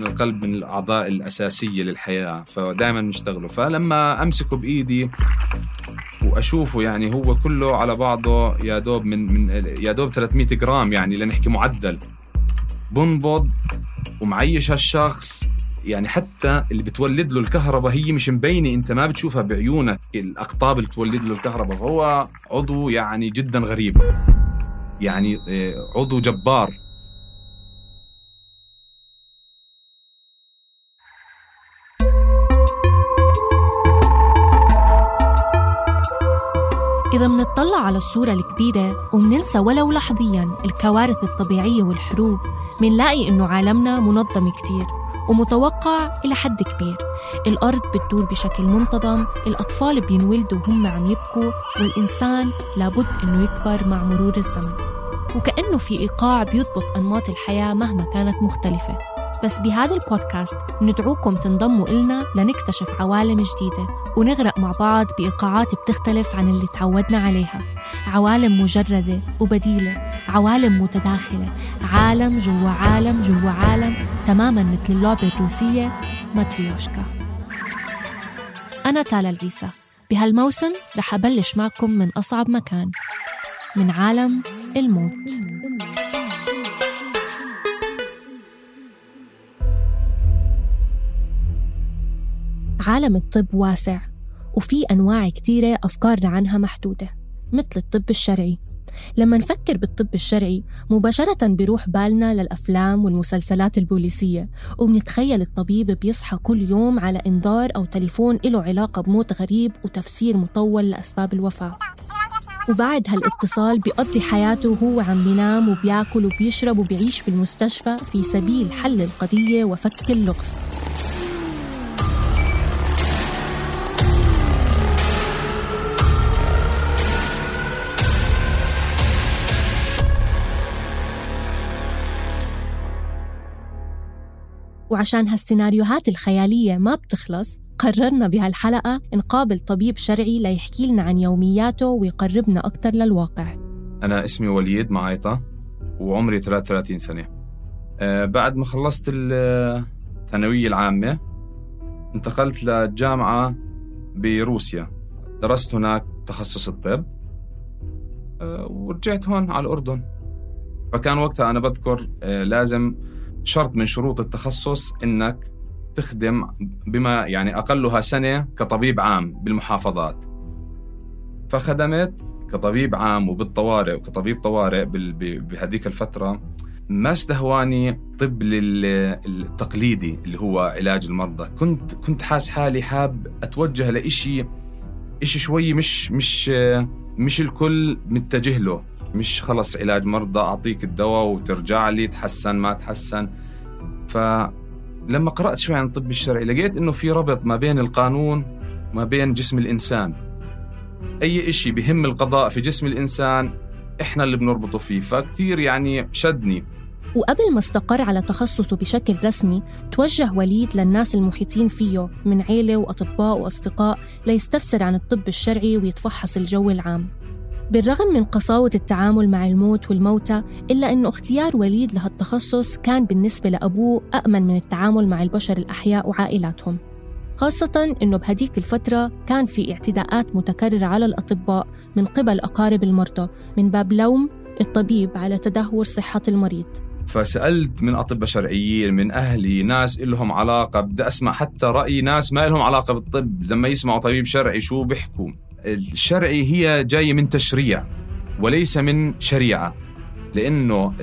القلب من الأعضاء الأساسية للحياة فدائما نشتغله. فلما أمسكه بإيدي وأشوفه يعني هو كله على بعضه يا دوب من, من يا دوب 300 جرام يعني لنحكي معدل. بنبض ومعيش هالشخص. يعني حتى اللي بتولد له الكهرباء هي مش مبينة أنت ما بتشوفها بعيونك الأقطاب اللي بتولد له الكهرباء. فهو عضو يعني جدا غريب. يعني آه، عضو جبار. إذا منطلع على الصورة الكبيرة ومننسى ولو لحظيا الكوارث الطبيعية والحروب منلاقي إنه عالمنا منظم كتير ومتوقع إلى حد كبير. الأرض بتدور بشكل منتظم الأطفال بينولدوا وهم عم يبكوا والإنسان لابد إنه يكبر مع مرور الزمن. وكأنه في إيقاع بيضبط أنماط الحياة مهما كانت مختلفة. بس بهذا البودكاست ندعوكم تنضموا إلنا لنكتشف عوالم جديدة ونغرق مع بعض بإيقاعات بتختلف عن اللي تعودنا عليها. عوالم مجردة وبديلة عوالم متداخلة عالم جوا عالم جوا عالم تماما مثل اللعبة الروسية ماتريوشكا. أنا تالا العيسى بهالموسم رح أبلش معكم من أصعب مكان من عالم الموت. عالم الطب واسع وفي أنواع كتيرة أفكارنا عنها محدودة مثل الطب الشرعي. لما نفكر بالطب الشرعي مباشرة بيروح بالنا للأفلام والمسلسلات البوليسية وبنتخيل الطبيب بيصحى كل يوم على إنذار أو تليفون له علاقة بموت غريب وتفسير مطول لأسباب الوفاة. وبعد هالإتصال بيقضي حياته وهو عم بينام وبياكل وبيشرب وبيعيش في المستشفى في سبيل حل القضية وفك اللغز. وعشان هالسيناريوهات الخيالية ما بتخلص قررنا بهالحلقة نقابل طبيب شرعي ليحكي لنا عن يومياته ويقربنا أكثر للواقع. أنا اسمي وليد معايطة وعمري 33 سنة. أه بعد ما خلصت الثانوية العامة انتقلت للجامعة بروسيا. درست هناك تخصص الطب أه ورجعت هون على الأردن. فكان وقتها أنا بذكر أه لازم شرط من شروط التخصص إنك تخدم بما يعني أقلها سنة كطبيب عام بالمحافظات. فخدمت كطبيب عام وبالطوارئ وكطبيب طوارئ بهذيك الفترة ما استهواني طب التقليدي اللي هو علاج المرضى. كنت كنت حاس حالي حاب أتوجه لإشي إشي شوي مش مش مش الكل متجه له. مش خلص علاج مرضى أعطيك الدواء وترجع لي تحسن ما تحسن. فلما قرأت شوي عن الطب الشرعي لقيت إنه في ربط ما بين القانون وما بين جسم الإنسان. أي إشي بهم القضاء في جسم الإنسان إحنا اللي بنربطه فيه. فكثير يعني شدني. وقبل ما استقر على تخصصه بشكل رسمي توجه وليد للناس المحيطين فيه من عيلة وأطباء وأصدقاء ليستفسر عن الطب الشرعي ويتفحص الجو العام. بالرغم من قساوة التعامل مع الموت والموتى إلا أنه اختيار وليد لهالتخصص كان بالنسبة لأبوه أأمن من التعامل مع البشر الأحياء وعائلاتهم. خاصة أنه بهديك الفترة كان في اعتداءات متكررة على الأطباء من قبل أقارب المرضى من باب لوم الطبيب على تدهور صحة المريض. فسألت من أطباء شرعيين من أهلي ناس لهم علاقة بدي أسمع حتى رأي ناس ما لهم علاقة بالطب لما يسمعوا طبيب شرعي شو بيحكوا؟ الشرعي هي جاية من تشريع وليس من شريعة. لأنه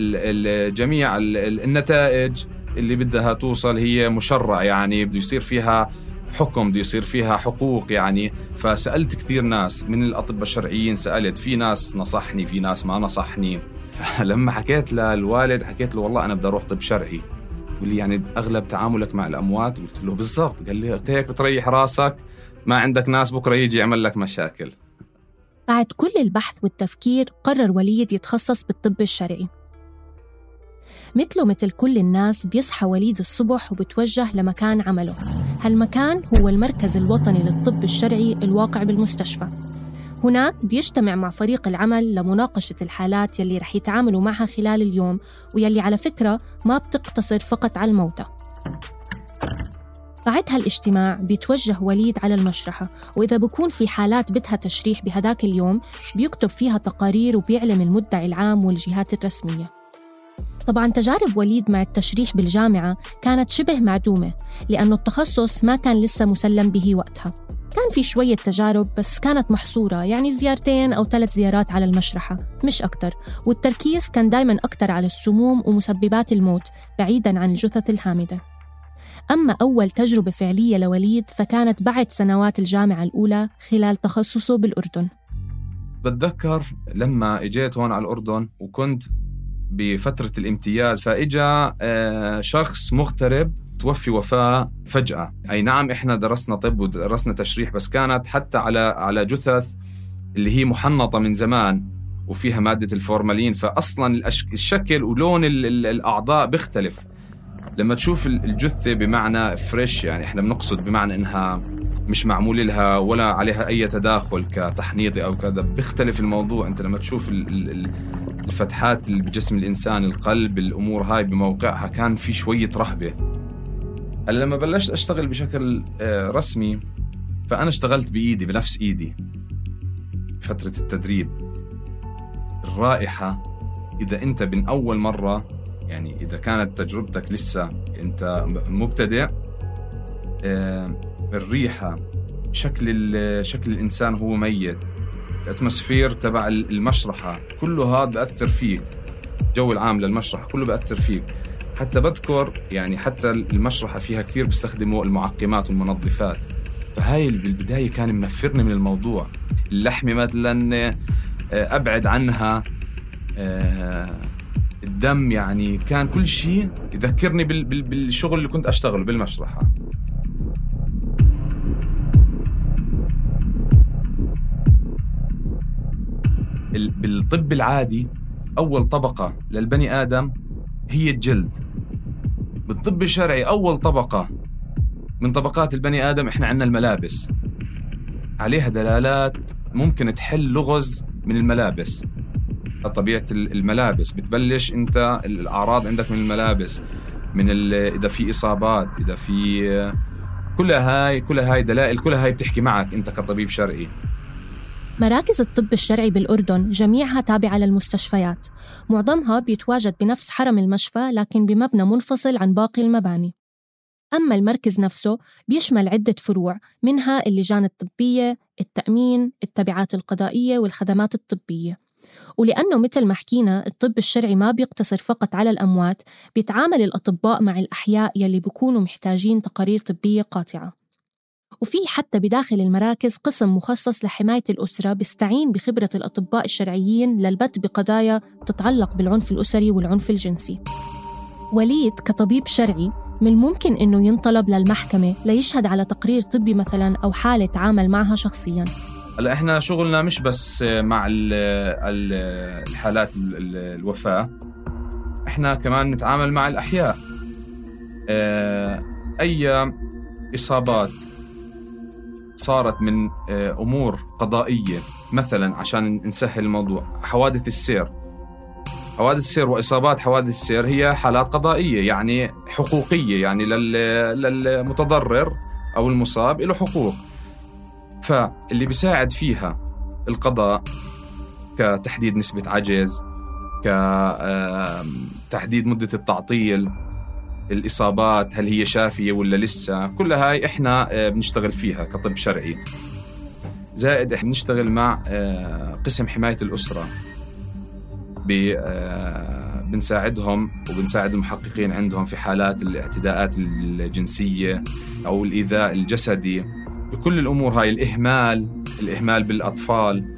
جميع النتائج اللي بدها توصل هي مشرع يعني بده يصير فيها حكم بده يصير فيها حقوق يعني. فسألت كثير ناس من الأطباء الشرعيين سألت في ناس نصحني في ناس ما نصحني. فلما حكيت للوالد حكيت له والله أنا بدي أروح طب شرعي. يقول لي يعني أغلب تعاملك مع الأموات؟ قلت له بالضبط. قال لي هيك بتريح راسك. ما عندك ناس بكرة يجي يعمل لك مشاكل. بعد كل البحث والتفكير قرر وليد يتخصص بالطب الشرعي. مثله مثل كل الناس بيصحى وليد الصبح وبتوجه لمكان عمله. هالمكان هو المركز الوطني للطب الشرعي الواقع بالمستشفى. هناك بيجتمع مع فريق العمل لمناقشة الحالات يلي رح يتعاملوا معها خلال اليوم ويلي على فكرة ما بتقتصر فقط على الموتى. بعد هالاجتماع بيتوجه وليد على المشرحة وإذا بكون في حالات بدها تشريح بهداك اليوم بيكتب فيها تقارير وبيعلم المدعي العام والجهات الرسمية. طبعا تجارب وليد مع التشريح بالجامعة كانت شبه معدومة لأنه التخصص ما كان لسه مسلم به وقتها. كان في شوية تجارب بس كانت محصورة يعني زيارتين أو ثلاث زيارات على المشرحة مش أكتر. والتركيز كان دايما أكتر على السموم ومسببات الموت بعيدا عن الجثث الهامدة. أما أول تجربة فعلية لوليد فكانت بعد سنوات الجامعة الأولى خلال تخصصه بالأردن. بتذكر لما إجيت هون على الأردن وكنت بفترة الامتياز فإجا آه، شخص مغترب توفي وفاة فجأة. أي نعم إحنا درسنا طب ودرسنا تشريح بس كانت حتى على على جثث اللي هي محنطة من زمان وفيها مادة الفورمالين فأصلا الشكل ولون الأعضاء بيختلف. لما تشوف الجثة بمعنى fresh يعني إحنا بنقصد بمعنى إنها مش معمول لها ولا عليها أي تداخل كتحنيطي أو كذا. بيختلف الموضوع. أنت لما تشوف الفتحات اللي بجسم الإنسان القلب الأمور هاي بموقعها كان في شوية رهبة. هلا لما بلشت أشتغل بشكل آه، رسمي فأنا اشتغلت بإيدي بنفس إيدي فترة التدريب. الرائحة إذا أنت من أول مرة يعني إذا كانت تجربتك لسه أنت مبتدئ آه، الريحة شكل شكل الإنسان هو ميت الأتموسفير تبع المشرحة كله هذا بأثر فيك الجو العام للمشرحة كله بأثر فيك حتى بذكر يعني حتى المشرحة فيها كثير بيستخدموا المعقمات والمنظفات. فهاي بالبداية كان منفرني من الموضوع. اللحمة مثلا آه، أبعد عنها الدم يعني كان كل شيء. يذكرني بالشغل اللي كنت أشتغله بالمشرحة. بالطب العادي أول طبقة للبني آدم هي الجلد. بالطب الشرعي أول طبقة من طبقات البني آدم إحنا عندنا الملابس. عليها دلالات ممكن تحل لغز من الملابس. طبيعة الملابس. بتبلش أنت الأعراض عندك من الملابس من إذا في إصابات إذا في كلها هاي كلها هاي دلائل كلها هاي بتحكي معك أنت كطبيب شرعي. مراكز الطب الشرعي بالأردن جميعها تابعة للمستشفيات. معظمها بيتواجد بنفس حرم المشفى لكن بمبنى منفصل عن باقي المباني. أما المركز نفسه بيشمل عدة فروع منها اللجان الطبية، التأمين، التبعات القضائية والخدمات الطبية. ولأنه مثل ما حكينا الطب الشرعي ما بيقتصر فقط على الأموات بيتعامل الأطباء مع الأحياء يلي بيكونوا محتاجين تقارير طبية قاطعة. وفي حتى بداخل المراكز قسم مخصص لحماية الأسرة بيستعين بخبرة الأطباء الشرعيين للبت بقضايا تتعلق بالعنف الأسري والعنف الجنسي. وليد كطبيب شرعي من الممكن أنه ينطلب للمحكمة ليشهد على تقرير طبي مثلا أو حالة تعامل معها شخصيا. هلا إحنا شغلنا مش بس مع الحالات الوفاة إحنا كمان نتعامل مع الأحياء. آه، أي إصابات صارت من آه، أمور قضائية مثلا عشان نسهل الموضوع حوادث السير. حوادث السير وإصابات حوادث السير هي حالات قضائية يعني حقوقية يعني للمتضرر أو المصاب له حقوق. فاللي بيساعد فيها القضاء كتحديد نسبة عجز كتحديد مدة التعطيل الإصابات هل هي شافية ولا لسه كل هاي إحنا آه، بنشتغل فيها كطب شرعي. زائد إحنا بنشتغل مع آه، قسم حماية الأسرة آه، بنساعدهم وبنساعد المحققين عندهم في حالات الاعتداءات الجنسية أو الإيذاء الجسدي. بكل الأمور هاي الإهمال الإهمال بالأطفال.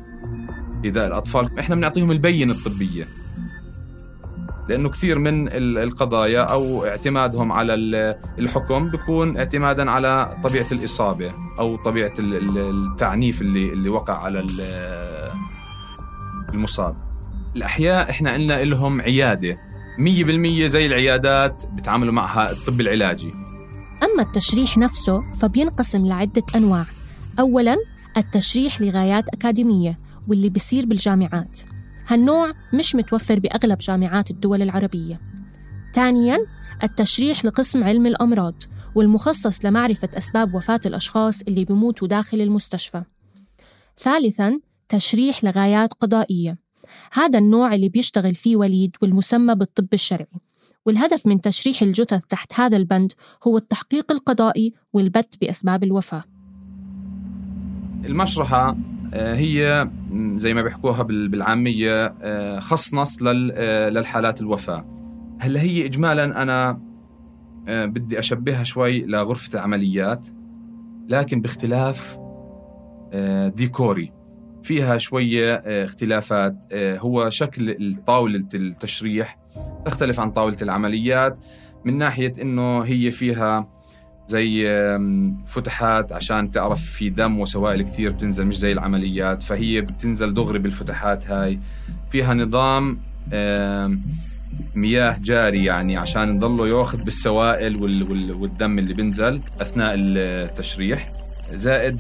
إيذاء الأطفال إحنا بنعطيهم البينة الطبية. لأنه كثير من القضايا أو اعتمادهم على الحكم بيكون اعتمادا على طبيعة الإصابة أو طبيعة التعنيف اللي اللي وقع على المصاب. الأحياء إحنا عندنا لهم عيادة. 100% زي العيادات بتعاملوا معها الطب العلاجي. أما التشريح نفسه فبينقسم لعدة أنواع. أولاً التشريح لغايات أكاديمية واللي بيصير بالجامعات. هالنوع مش متوفر بأغلب جامعات الدول العربية. ثانياً التشريح لقسم علم الأمراض والمخصص لمعرفة أسباب وفاة الأشخاص اللي بيموتوا داخل المستشفى. ثالثاً تشريح لغايات قضائية. هذا النوع اللي بيشتغل فيه وليد والمسمى بالطب الشرعي. والهدف من تشريح الجثث تحت هذا البند هو التحقيق القضائي والبت بأسباب الوفاة. المشرحة آه، هي زي ما بيحكوها بالعامية آه، خصنص آه، للحالات الوفاة. هلأ هي إجمالا أنا بدي أشبهها شوي لغرفة العمليات لكن باختلاف ديكوري. فيها شوية اختلافات هو شكل طاولة التشريح تختلف عن طاولة العمليات من ناحية أنه هي فيها زي فتحات عشان تعرف في دم وسوائل كثير بتنزل مش زي العمليات فهي بتنزل دغري بالفتحات هاي. فيها نظام مياه جاري يعني عشان نضله ياخذ بالسوائل والدم اللي بنزل أثناء التشريح. زائد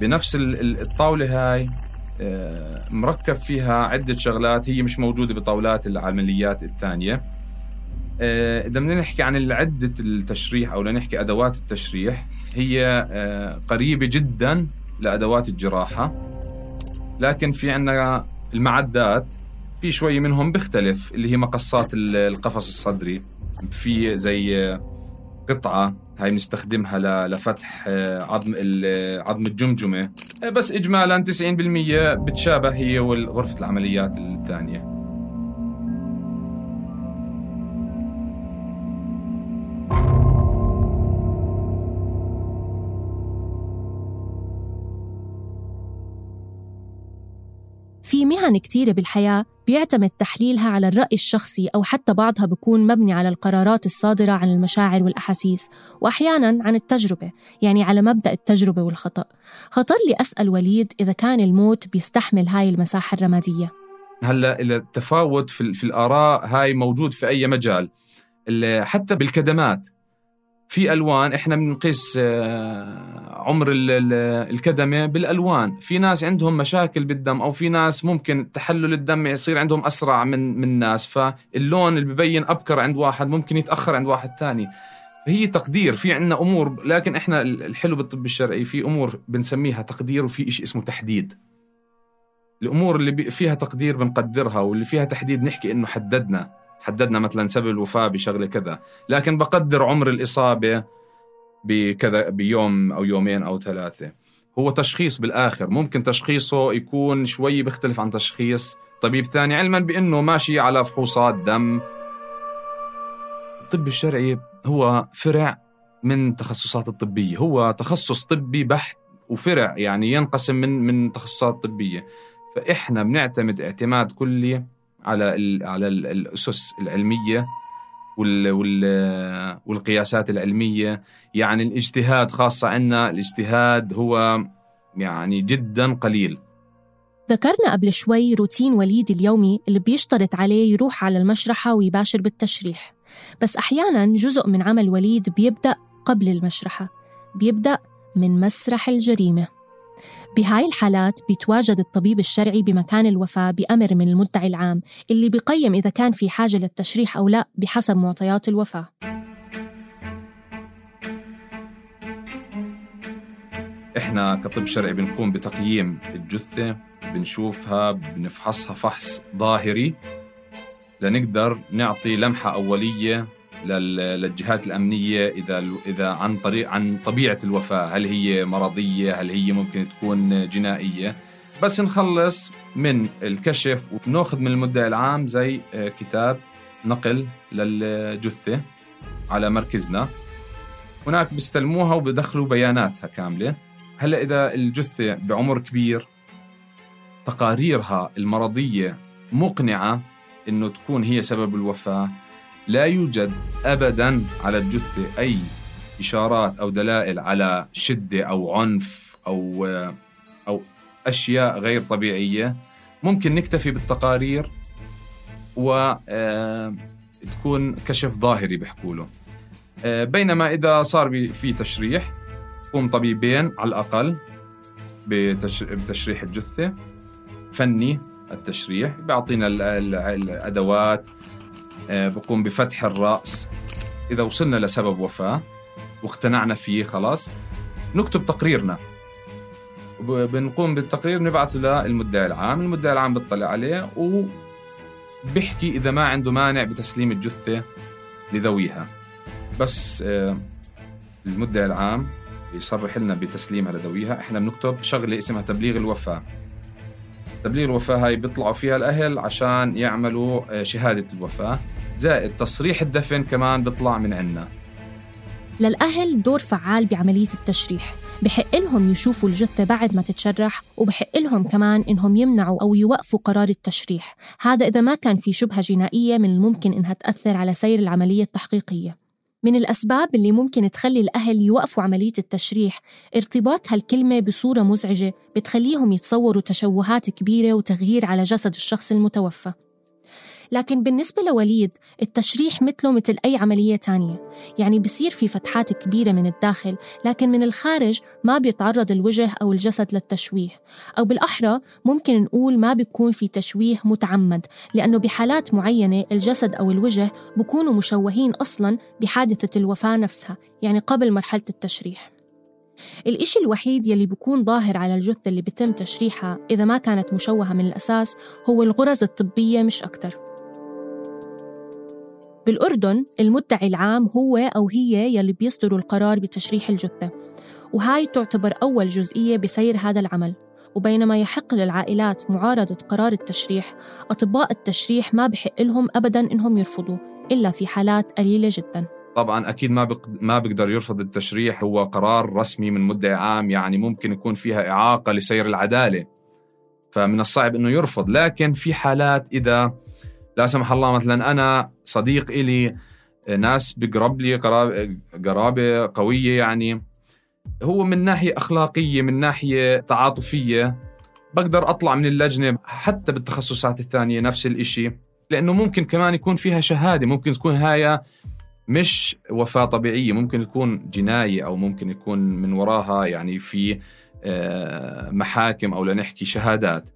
بنفس الطاولة هاي مركب فيها عدة شغلات هي مش موجودة بطاولات العمليات الثانية. آه، إذا بدنا نحكي عن عدة التشريح أو لنحكي أدوات التشريح هي آه، قريبة جدا لأدوات الجراحة لكن في عندنا المعدات في شوي منهم بيختلف اللي هي مقصات القفص الصدري في زي قطعة هاي بنستخدمها لفتح آه، عظم عظم الجمجمة. بس اجمالا 90% بتشابه هي وغرفه العمليات الثانية. في مهن كتيرة بالحياة بيعتمد تحليلها على الرأي الشخصي أو حتى بعضها بيكون مبني على القرارات الصادرة عن المشاعر والأحاسيس وأحيانا عن التجربة يعني على مبدأ التجربة والخطأ. خطر لي أسأل وليد إذا كان الموت بيستحمل هاي المساحة الرمادية. هلأ التفاوت في, في الآراء هاي موجود في أي مجال. حتى بالكدمات. في ألوان إحنا بنقيس آه، عمر الكدمة بالألوان. في ناس عندهم مشاكل بالدم أو في ناس ممكن تحلل الدم يصير عندهم أسرع من من ناس. فاللون اللي ببين أبكر عند واحد ممكن يتأخر عند واحد ثاني. هي تقدير في عندنا أمور لكن إحنا الحلو بالطب الشرعي في أمور بنسميها تقدير وفي شيء اسمه تحديد. الأمور اللي فيها تقدير بنقدرها واللي فيها تحديد نحكي إنه حددنا. حددنا مثلا سبب الوفاة بشغلة كذا. لكن بقدر عمر الإصابة بكذا بيوم أو يومين أو ثلاثة. هو تشخيص بالآخر. ممكن تشخيصه يكون شوي بيختلف عن تشخيص طبيب ثاني علما بأنه ماشي على فحوصات دم. الطب الشرعي هو فرع من تخصصات الطبية. هو تخصص طبي بحت وفرع يعني ينقسم من من تخصصات طبية. فإحنا بنعتمد اعتماد كلي على على الأسس العلمية وال وال والقياسات العلمية. يعني الاجتهاد خاصة عندنا الاجتهاد هو يعني جدا قليل. ذكرنا قبل شوي روتين وليد اليومي اللي بيشترط عليه يروح على المشرحة ويباشر بالتشريح. بس أحيانا جزء من عمل وليد بيبدأ قبل المشرحة بيبدأ من مسرح الجريمة. بهاي الحالات بيتواجد الطبيب الشرعي بمكان الوفاة بأمر من المدعي العام اللي بيقيم إذا كان في حاجة للتشريح أو لا بحسب معطيات الوفاة. إحنا كطب شرعي بنقوم بتقييم الجثة بنشوفها بنفحصها فحص ظاهري لنقدر نعطي لمحة أولية للجهات الأمنية إذا إذا عن طريق عن طبيعة الوفاة هل هي مرضية؟ هل هي ممكن تكون جنائية؟ بس نخلص من الكشف ونأخذ من المدعي العام زي آه، كتاب نقل للجثة على مركزنا. هناك بيستلموها وبدخلوا بياناتها كاملة. هلا إذا الجثة بعمر كبير تقاريرها المرضية مقنعة إنه تكون هي سبب الوفاة. لا يوجد أبدا على الجثة أي إشارات أو دلائل على شدة أو عنف أو أو أشياء غير طبيعية. ممكن نكتفي بالتقارير و آه، تكون كشف ظاهري بيحكوا له. آه، بينما إذا صار في تشريح يقوم طبيبين على الأقل بتشريح الجثة. فني التشريح بيعطينا الأدوات آه، بقوم بفتح الرأس. إذا وصلنا لسبب وفاة واقتنعنا فيه خلاص. نكتب تقريرنا. بنقوم بالتقرير نبعثه للمدعي العام. المدعي العام بيطلع عليه وبيحكي إذا ما عنده مانع بتسليم الجثة لذويها. بس آه، المدعي العام بيصرح لنا بتسليمها لذويها. إحنا بنكتب شغلة اسمها تبليغ الوفاة. تبليغ الوفاة هاي بيطلعوا فيها الأهل عشان يعملوا آه، شهادة الوفاة. زائد تصريح الدفن كمان بيطلع من عنا. للأهل دور فعال بعملية التشريح. بحق لهم يشوفوا الجثة بعد ما تتشرح وبحق لهم كمان إنهم يمنعوا أو يوقفوا قرار التشريح. هذا إذا ما كان في شبهة جنائية من الممكن إنها تأثر على سير العملية التحقيقية. من الأسباب اللي ممكن تخلي الأهل يوقفوا عملية التشريح ارتباط هالكلمة بصورة مزعجة بتخليهم يتصوروا تشوهات كبيرة وتغيير على جسد الشخص المتوفى. لكن بالنسبة لوليد التشريح مثله مثل أي عملية تانية. يعني بصير في فتحات كبيرة من الداخل لكن من الخارج ما بيتعرض الوجه أو الجسد للتشويه. أو بالأحرى ممكن نقول ما بيكون في تشويه متعمد لأنه بحالات معينة الجسد أو الوجه بكونوا مشوهين أصلاً بحادثة الوفاة نفسها يعني قبل مرحلة التشريح. الإشي الوحيد يلي بيكون ظاهر على الجثة اللي بتم تشريحها إذا ما كانت مشوهة من الأساس هو الغرز الطبية مش أكتر. بالأردن المدعي العام هو أو هي يلي بيصدروا القرار بتشريح الجثة وهاي تعتبر أول جزئية بسير هذا العمل وبينما يحق للعائلات معارضة قرار التشريح أطباء التشريح ما بحق لهم أبدا إنهم يرفضوا إلا في حالات قليلة جدا. طبعا أكيد ما بق... ما بيقدر يرفض التشريح هو قرار رسمي من مدعي عام يعني ممكن يكون فيها إعاقة لسير العدالة فمن الصعب إنه يرفض لكن في حالات إذا لا سمح الله مثلا أنا صديق إلي ناس بقرب لي قرابة قوية يعني هو من ناحية أخلاقية من ناحية تعاطفية بقدر أطلع من اللجنة حتى بالتخصصات الثانية نفس الإشي لأنه ممكن كمان يكون فيها شهادة ممكن تكون هاي مش وفاة طبيعية ممكن تكون جناية أو ممكن يكون من وراها يعني في آه، محاكم أو لنحكي شهادات.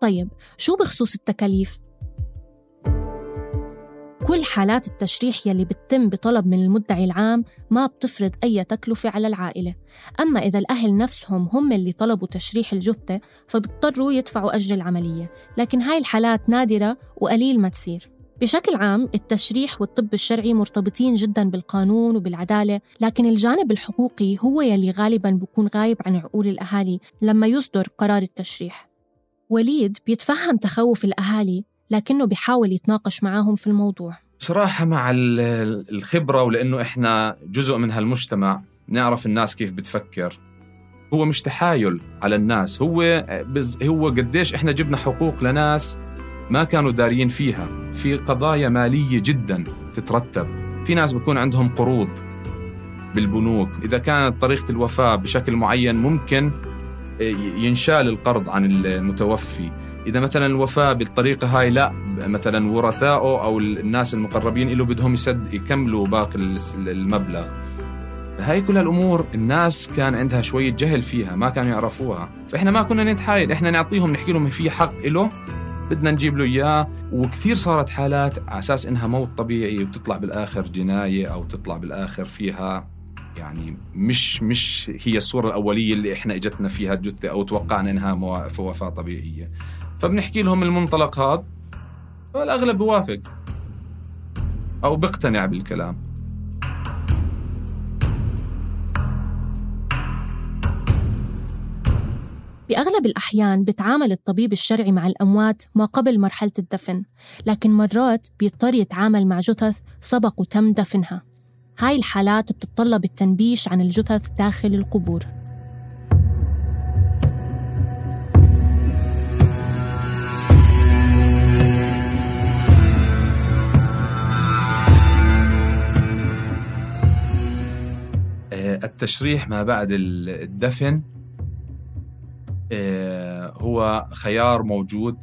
طيب شو بخصوص التكاليف؟ كل حالات التشريح يلي بتتم بطلب من المدعي العام ما بتفرض أي تكلفة على العائلة. أما إذا الأهل نفسهم هم اللي طلبوا تشريح الجثة فبيضطروا يدفعوا أجر العملية. لكن هاي الحالات نادرة وقليل ما تصير. بشكل عام التشريح والطب الشرعي مرتبطين جدا بالقانون وبالعدالة لكن الجانب الحقوقي هو يلي غالبا بيكون غايب عن عقول الأهالي لما يصدر قرار التشريح. وليد بيتفهم تخوف الأهالي لكنه بيحاول يتناقش معاهم في الموضوع. بصراحة مع الخبرة ولأنه إحنا جزء من هالمجتمع نعرف الناس كيف بتفكر. هو مش تحايل على الناس هو بز هو قديش إحنا جبنا حقوق لناس ما كانوا دارين فيها. في قضايا مالية جدا تترتب. في ناس بكون عندهم قروض بالبنوك. إذا كانت طريقة الوفاة بشكل معين ممكن ينشال القرض عن المتوفي. إذا مثلا الوفاة بالطريقة هاي لا مثلا ورثائه أو الناس المقربين له بدهم يسد يكملوا باقي المبلغ. هاي كل هالامور الناس كان عندها شوية جهل فيها ما كانوا يعرفوها. فإحنا ما كنا نتحايل إحنا نعطيهم نحكي لهم في حق له بدنا نجيب له إياه. وكثير صارت حالات على أساس إنها موت طبيعي وتطلع بالآخر جناية أو تطلع بالآخر فيها يعني مش مش هي الصورة الأولية اللي إحنا إجتنا فيها الجثة أو توقعنا إنها وفاة طبيعية. فبنحكي لهم المنطلق هذا فالأغلب بوافق أو بيقتنع بالكلام. بأغلب الأحيان بتعامل الطبيب الشرعي مع الأموات ما قبل مرحلة الدفن لكن مرات بيضطر يتعامل مع جثث سبق وتم دفنها. هاي الحالات بتتطلب التنبيش عن الجثث داخل القبور. التشريح ما بعد الدفن آه، هو خيار موجود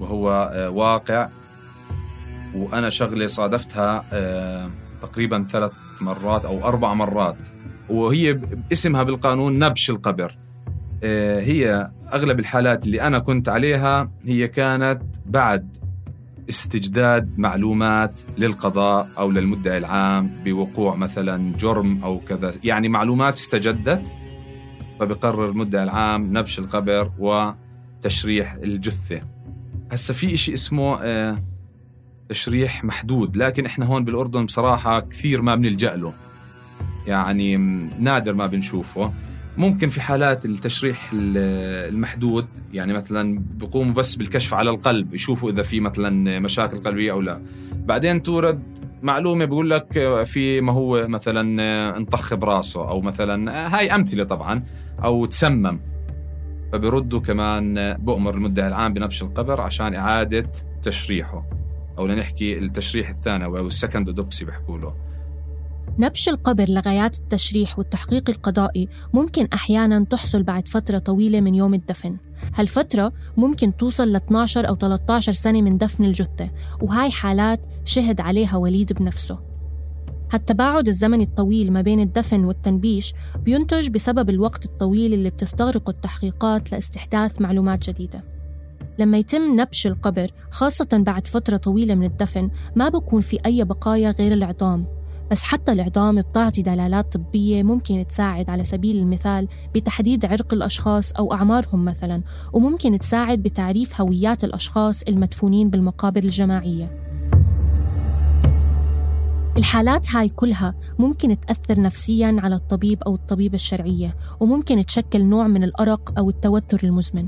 وهو آه، واقع. وأنا شغلة صادفتها تقريبا ثلاث مرات أو أربع مرات. وهي اسمها بالقانون نبش القبر. هي أغلب الحالات اللي أنا كنت عليها هي كانت بعد استجداد معلومات للقضاء أو للمدعي العام بوقوع مثلا جرم أو كذا. يعني معلومات استجدت فبقرر المدعي العام نبش القبر وتشريح الجثة. هسا في شيء اسمه آه، تشريح محدود لكن إحنا هون بالأردن بصراحة كثير ما بنلجأ له. يعني نادر ما بنشوفه. ممكن في حالات التشريح المحدود يعني مثلا بيقوموا بس بالكشف على القلب يشوفوا إذا في مثلا مشاكل قلبية أو لا. بعدين تورد معلومة بيقول لك في ما هو مثلا انطخ براسه أو مثلا هاي أمثلة طبعا أو تسمم. فبيردوا كمان بؤمر المدعي العام بنبش القبر عشان إعادة تشريحه. أو لنحكي التشريح الثانوي أو السكند ادوبسي بيحكوا له. نبش القبر لغايات التشريح والتحقيق القضائي ممكن أحيانا تحصل بعد فترة طويلة من يوم الدفن. هالفترة ممكن توصل ل 12 أو 13 سنة من دفن الجثة وهاي حالات شهد عليها وليد بنفسه. هالتباعد الزمني الطويل ما بين الدفن والتنبيش بينتج بسبب الوقت الطويل اللي بتستغرقه التحقيقات لاستحداث معلومات جديدة. لما يتم نبش القبر خاصة بعد فترة طويلة من الدفن ما بكون في أي بقايا غير العظام. بس حتى العظام بتعطي دلالات طبية ممكن تساعد على سبيل المثال بتحديد عرق الأشخاص أو أعمارهم مثلا وممكن تساعد بتعريف هويات الأشخاص المدفونين بالمقابر الجماعية. الحالات هاي كلها ممكن تأثر نفسيا على الطبيب أو الطبيبة الشرعية وممكن تشكل نوع من الأرق أو التوتر المزمن.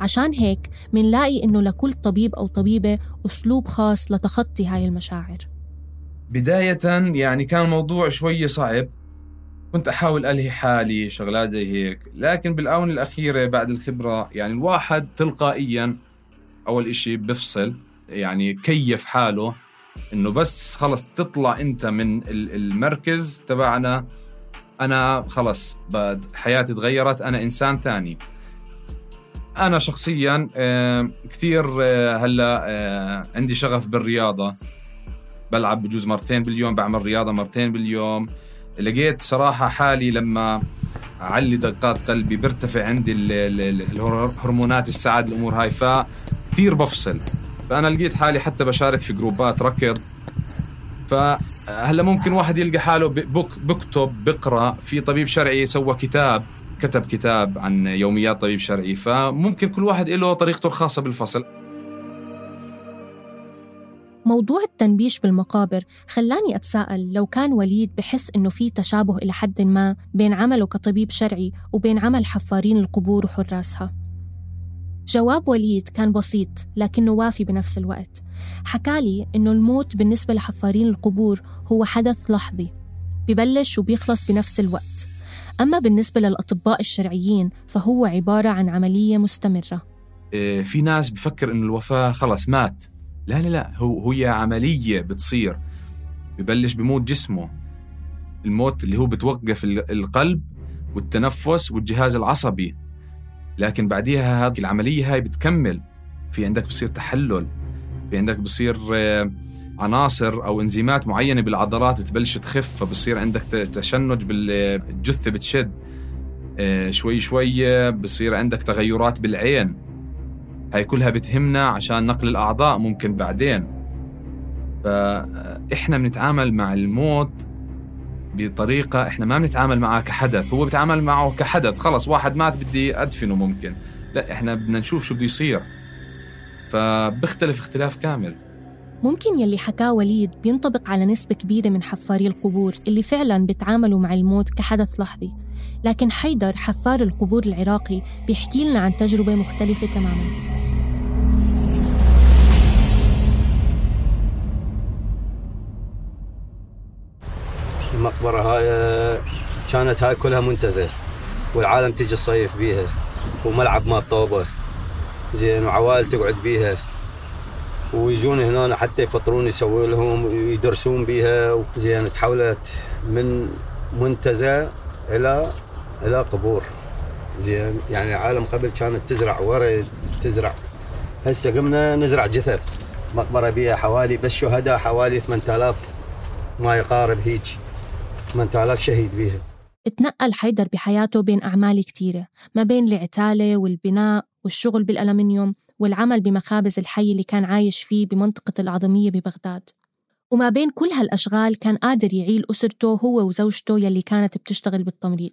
عشان هيك منلاقي إنه لكل طبيب أو طبيبة أسلوب خاص لتخطي هاي المشاعر. بداية يعني كان الموضوع شوي صعب. كنت أحاول ألهي حالي شغلات زي هيك. لكن بالآونة الأخيرة بعد الخبرة يعني الواحد تلقائيا أول إشي بفصل يعني كيف حاله إنه بس خلص تطلع أنت من المركز تبعنا أنا خلص حياتي تغيرت أنا إنسان ثاني. أنا شخصيا آه، كثير آه، هلأ آه، عندي شغف بالرياضة. بلعب بجوز مرتين باليوم بعمل رياضة مرتين باليوم. لقيت صراحة حالي لما أعلي دقات قلبي بيرتفع عندي الهرمونات السعادة الأمور هاي فكثير بفصل. فأنا لقيت حالي حتى بشارك في جروبات ركض. فهلأ ممكن واحد يلقى حاله بك بكتب بقرأ في طبيب شرعي سوى كتاب كتب كتاب عن يوميات طبيب شرعي. فممكن كل واحد له طريقته الخاصة بالفصل. موضوع التنبيش بالمقابر خلاني أتساءل لو كان وليد بحس إنه في تشابه إلى حد ما بين عمله كطبيب شرعي وبين عمل حفارين القبور وحراسها. جواب وليد كان بسيط لكنه وافي بنفس الوقت. حكالي إنه الموت بالنسبة لحفارين القبور هو حدث لحظي ببلش وبيخلص بنفس الوقت. أما بالنسبة للأطباء الشرعيين فهو عبارة عن عملية مستمرة. إيه، في ناس بفكر إنه الوفاة خلص مات. لا لا لا هو هي عملية بتصير. ببلش بموت جسمه. الموت اللي هو بتوقف القلب والتنفس والجهاز العصبي. لكن بعديها هذه العملية هاي بتكمل. في عندك بصير تحلل. في عندك بصير آه، عناصر أو إنزيمات معينة بالعضلات بتبلش تخف. فبصير عندك تشنج بالجثة بتشد. آه، شوي شوي بصير عندك تغيرات بالعين. هاي كلها بتهمنا عشان نقل الأعضاء ممكن بعدين. فإحنا بنتعامل مع الموت بطريقة إحنا ما بنتعامل معه كحدث هو بيتعامل معه كحدث. خلص واحد مات بدي أدفنه ممكن. لا إحنا بدنا نشوف شو بده يصير. فبختلف اختلاف كامل. ممكن يلي حكاه وليد بينطبق على نسبة كبيرة من حفاري القبور اللي فعلا بيتعاملوا مع الموت كحدث لحظي. لكن حيدر حفار القبور العراقي بيحكي لنا عن تجربة مختلفة تماما. المقبرة هاي كانت هاي كلها منتزه والعالم تجي تصيف بيها وملعب مال طوبة زين وعوائل تقعد بيها ويجون هنا حتى يفطرون يسوي لهم يدرسون بيها زين تحولت من منتزه إلى إلى قبور زين. يعني العالم قبل كانت تزرع ورد تزرع. هسه قمنا نزرع جثث مقبرة بيها حوالي بس شهداء حوالي 8000 ما يقارب هيك. 8000 شهيد بيها. اتنقل حيدر بحياته بين أعمال كتيرة ما بين العتالة والبناء والشغل بالألمنيوم والعمل بمخابز الحي اللي كان عايش فيه بمنطقة العظمية ببغداد. وما بين كل هالأشغال كان قادر يعيل أسرته هو وزوجته يلي كانت بتشتغل بالتمريض.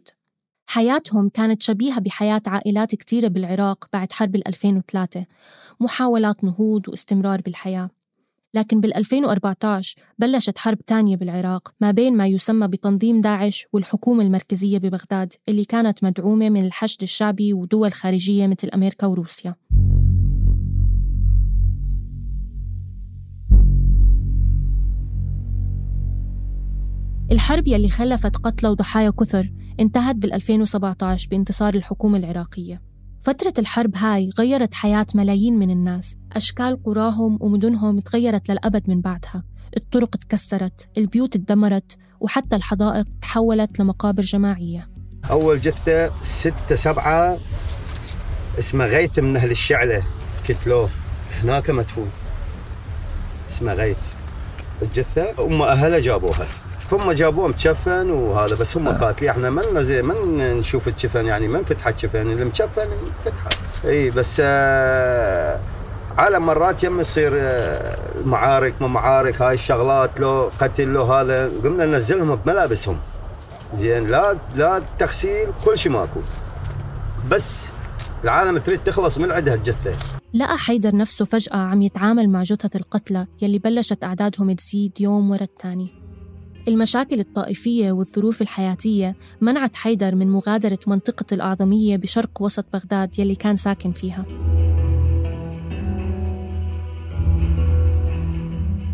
حياتهم كانت شبيهة بحياة عائلات كتيرة بالعراق بعد حرب 2003 محاولات نهوض واستمرار بالحياة. لكن بال 2014 بلشت حرب تانية بالعراق ما بين ما يسمى بتنظيم داعش والحكومة المركزية ببغداد اللي كانت مدعومة من الحشد الشعبي ودول خارجية مثل أمريكا وروسيا. الحرب يلي خلفت قتلى وضحايا كثر انتهت بال 2017 بانتصار الحكومة العراقية. فترة الحرب هاي غيرت حياة ملايين من الناس. أشكال قراهم ومدنهم تغيرت للأبد من بعدها. الطرق تكسرت البيوت تدمرت وحتى الحدائق تحولت لمقابر جماعية. أول جثة ستة سبعة اسمه غيث من أهل الشعلة كتلوه هناك مدفون. اسمه غيث. الجثة أم أهله جابوها. ثم جابوه متشفن وهذا بس هم قاتلين. إحنا من زي من نشوف الشفن يعني من فتح الشفن اللي متشفن فتحه إي بس آه عالم مرات يم يصير آه معارك ما معارك هاي الشغلات لو قتل لو هذا. قمنا ننزلهم بملابسهم. زين لا لا تغسيل كل شيء ماكو. بس العالم تريد تخلص من عندها الجثه لقى حيدر نفسه فجأة عم يتعامل مع جثث القتلى يلي بلشت أعدادهم تزيد يوم ورا الثاني. المشاكل الطائفية والظروف الحياتية منعت حيدر من مغادرة منطقة الأعظمية بشرق وسط بغداد يلي كان ساكن فيها.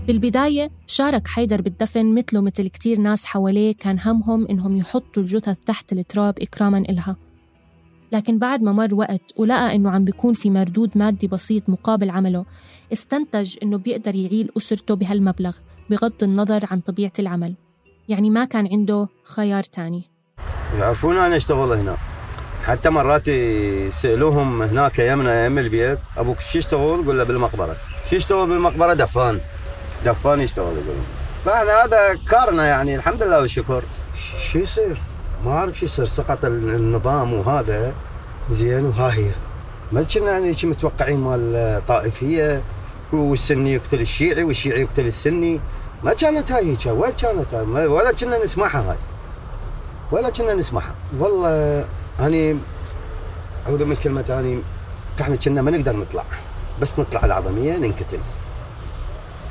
بالبداية شارك حيدر بالدفن مثله مثل كتير ناس حواليه كان همهم إنهم يحطوا الجثث تحت التراب إكراما إلها. لكن بعد ما مر وقت ولقى إنه عم بيكون في مردود مادي بسيط مقابل عمله استنتج إنه بيقدر يعيل أسرته بهالمبلغ. بغض النظر عن طبيعة العمل. يعني ما كان عنده خيار تاني. يعرفون أنا أشتغل هنا. حتى مرات يسألوهم هناك يمنا يم البيت أبوك شو يشتغل؟ قول له بالمقبرة. شو يشتغل بالمقبرة؟ دفان. دفان يشتغل يقول فاحنا هذا كارنا يعني الحمد لله والشكر. شو يصير؟ ما أعرف شو يصير. سقط النظام وهذا. زين وها هي. ما كنا يعني متوقعين مال طائفية. والسني يقتل الشيعي والشيعي يقتل السني. ما كانت هاي هيك وين كانت هاي؟ ولا كنا نسمعها هاي. ولا كنا نسمعها. والله اني أعوذ من كلمة اني إحنا كنا ما نقدر نطلع. بس نطلع العظمية ننقتل.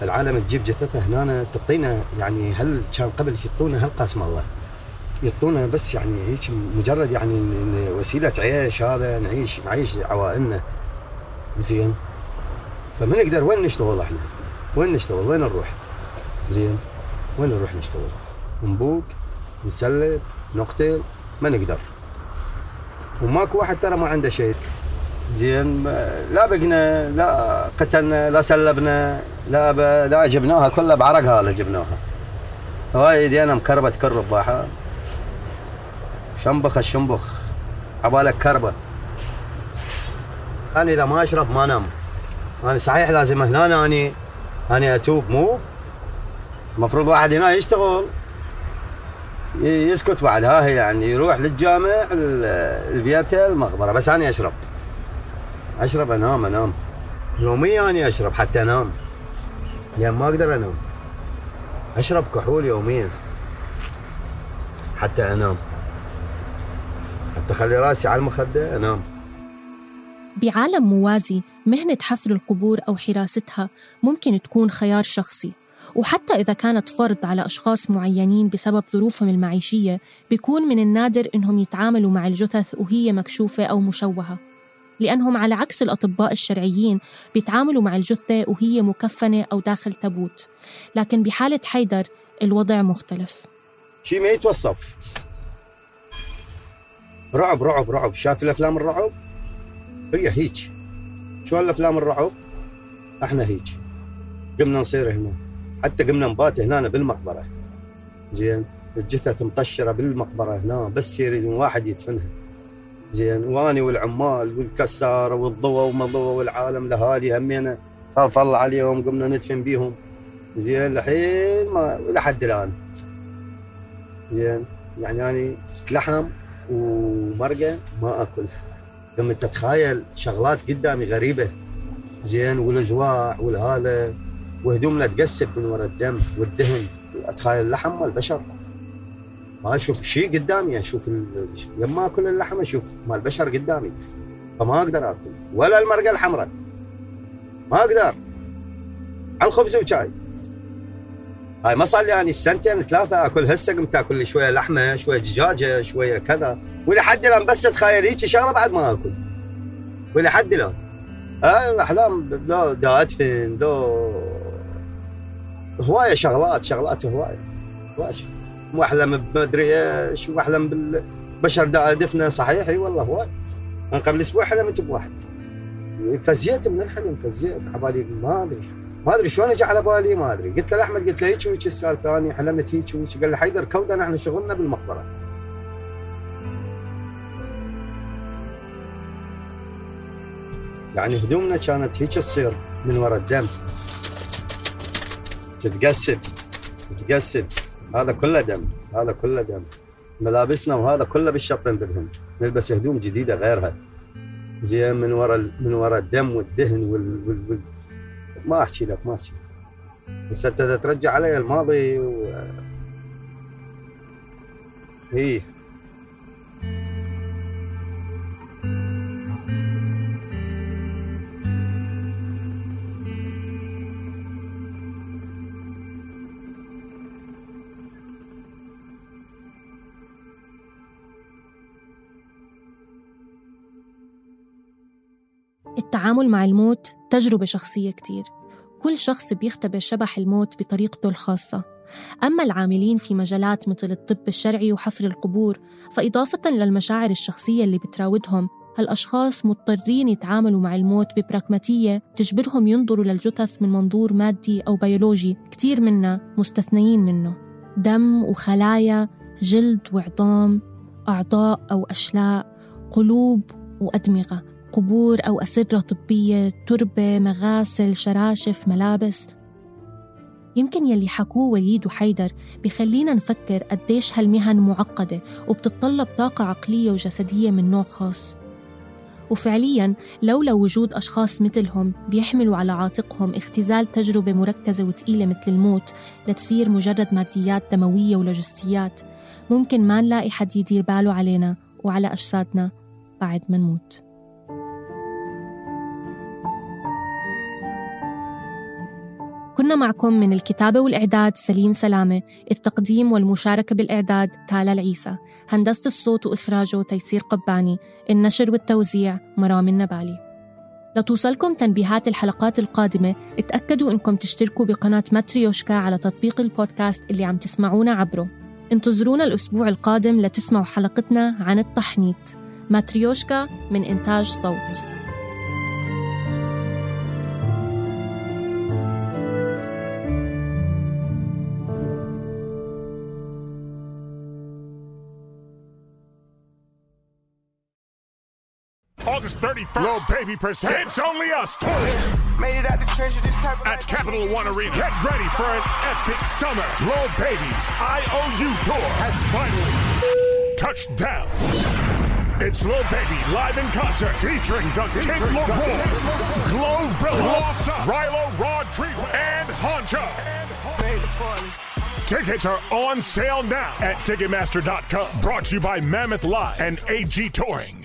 العالم تجيب جثثها هنا تعطينا يعني هل كان قبل يعطونا هل قسم الله. يعطونا بس يعني هيك مجرد يعني وسيلة عيش هذا نعيش نعيش عوائلنا. زين. فما نقدر وين نشتغل إحنا؟ وين نشتغل؟ وين نروح؟ زين. وين نروح نشتغل؟ نبوق نسلب نقتل ما نقدر. وماكو واحد ترى ما عنده شيء. زين لا بقنا لا قتلنا لا سلبنا لا ب... لا جبناها كلها بعرقها لا جبناها. هاي يدينا مكربة تكرب باحة. شنبخ الشنبخ. عبالك كربة. أنا إذا ما أشرب ما أنام أنا صحيح لازم هنا أني أنا أتوب مو؟ المفروض واحد هنا يشتغل يسكت بعد ها هي يعني يروح للجامع البيت المقبرة بس أنا أشرب. أشرب أنام أنام. يوميا اني أشرب حتى أنام. لأن ما أقدر أنام. أشرب كحول يوميا. حتى أنام. حتى أخلي راسي على المخدة أنام. بعالم موازي مهنة حفر القبور أو حراستها ممكن تكون خيار شخصي. وحتى إذا كانت فرض على أشخاص معينين بسبب ظروفهم المعيشية بيكون من النادر إنهم يتعاملوا مع الجثث وهي مكشوفة أو مشوهة. لأنهم على عكس الأطباء الشرعيين بيتعاملوا مع الجثة وهي مكفنة أو داخل تابوت. لكن بحالة حيدر الوضع مختلف. شيء ما يتوصف. رعب رعب رعب. شاف الأفلام الرعب؟ هي هيك. شو الافلام الرعب؟ إحنا هيك. قمنا نصير هنا. حتى قمنا نبات هنا بالمقبرة. زين الجثث مطشرة بالمقبرة هنا بس يريدون واحد يدفنها. زين وأني والعمال والكسارة والضوء وما ضوء والعالم الأهالي همينا فضل عليهم قمنا ندفن بيهم. زين لحين ما لحد الآن. زين يعني يعني لحم ومرقة ما أكل. قمت اتخيل شغلات قدامي غريبة. زين والاجواع والهذا وهدومنا تقسب من وراء الدم والدهن اتخيل اللحم مال البشر ما أشوف شيء قدامي أشوف. لما أكل اللحم أشوف مال البشر قدامي. فما أقدر آكل ولا المرقة الحمراء. ما أقدر. على الخبز وشاي. هاي ما صار لي يعني سنتين ثلاثة آكل هسه قمت آكل شوية لحمة شوية دجاجة شوية كذا. ولحد الآن بس اتخيل هيك شغلة بعد ما آكل. ولحد الآن. هاي أحلام لو دا أدفن لو هواية شغلات شغلات هواية. هواية واحلم بمدري إيش واحلم بالبشر دا ادفنه صحيح إي والله هواي من قبل أسبوع حلمت بواحد فزيت من الحلم فزيت. عبالي ما أدري. ما أدري شلون اجى على بالي ما أدري. قلت له أحمد قلت له هيك وهيك السالفه أنا حلمت هيك وهيك. قال لي حيدر كودا إحنا شغلنا بالمقبرة. يعني هدومنا كانت هيك تصير من وراء الدم. تتقسم تتقسم. هذا كله دم هذا كله دم. ملابسنا وهذا كله بالشطن بالهم نلبس هدوم جديدة غيرها. زين من وراء من وراء الدم والدهن وال, وال... وال... ما أحكي لك ما أحكي بس أنت ترجع علي الماضي و... إيه. التعامل مع الموت تجربة شخصية كتير. كل شخص بيختبر شبح الموت بطريقته الخاصة. أما العاملين في مجالات مثل الطب الشرعي وحفر القبور فإضافة للمشاعر الشخصية اللي بتراودهم هالأشخاص مضطرين يتعاملوا مع الموت ببراغماتية تجبرهم ينظروا للجثث من منظور مادي أو بيولوجي كتير منا مستثنيين منه. دم وخلايا جلد وعظام أعضاء أو أشلاء قلوب وأدمغة. قبور أو أسرة طبية تربة مغاسل شراشف ملابس. يمكن يلي حكوه وليد وحيدر بخلينا نفكر قديش هالمهن معقدة وبتتطلب طاقة عقلية وجسدية من نوع خاص. وفعليا لولا وجود أشخاص مثلهم بيحملوا على عاتقهم اختزال تجربة مركزة وتقيلة مثل الموت لتصير مجرد ماديات دموية ولوجستيات ممكن ما نلاقي حد يدير باله علينا وعلى أجسادنا بعد ما نموت. كنا معكم من الكتابة والإعداد سليم سلامة التقديم والمشاركة بالإعداد تالا العيسى هندسة الصوت وإخراجه تيسير قباني النشر والتوزيع مرام النبالي. لتوصلكم تنبيهات الحلقات القادمة اتأكدوا إنكم تشتركوا بقناة ماتريوشكا على تطبيق البودكاست اللي عم تسمعونا عبره. انتظرونا الأسبوع القادم لتسمعوا حلقتنا عن التحنيط. ماتريوشكا من إنتاج صوت. August 31st. Lil Baby presents It's Only Us Tour. Made it out the treasure this type At Capital One Arena. Get ready for an epic summer. Lil Baby's IOU Tour has finally touched down. It's Lil Baby live in concert featuring the King LaRoy, Glow Brilla, Rilo Rodrigo, and Honcho. Tickets are on sale now at Ticketmaster.com. Brought to you by Mammoth Live and AG Touring.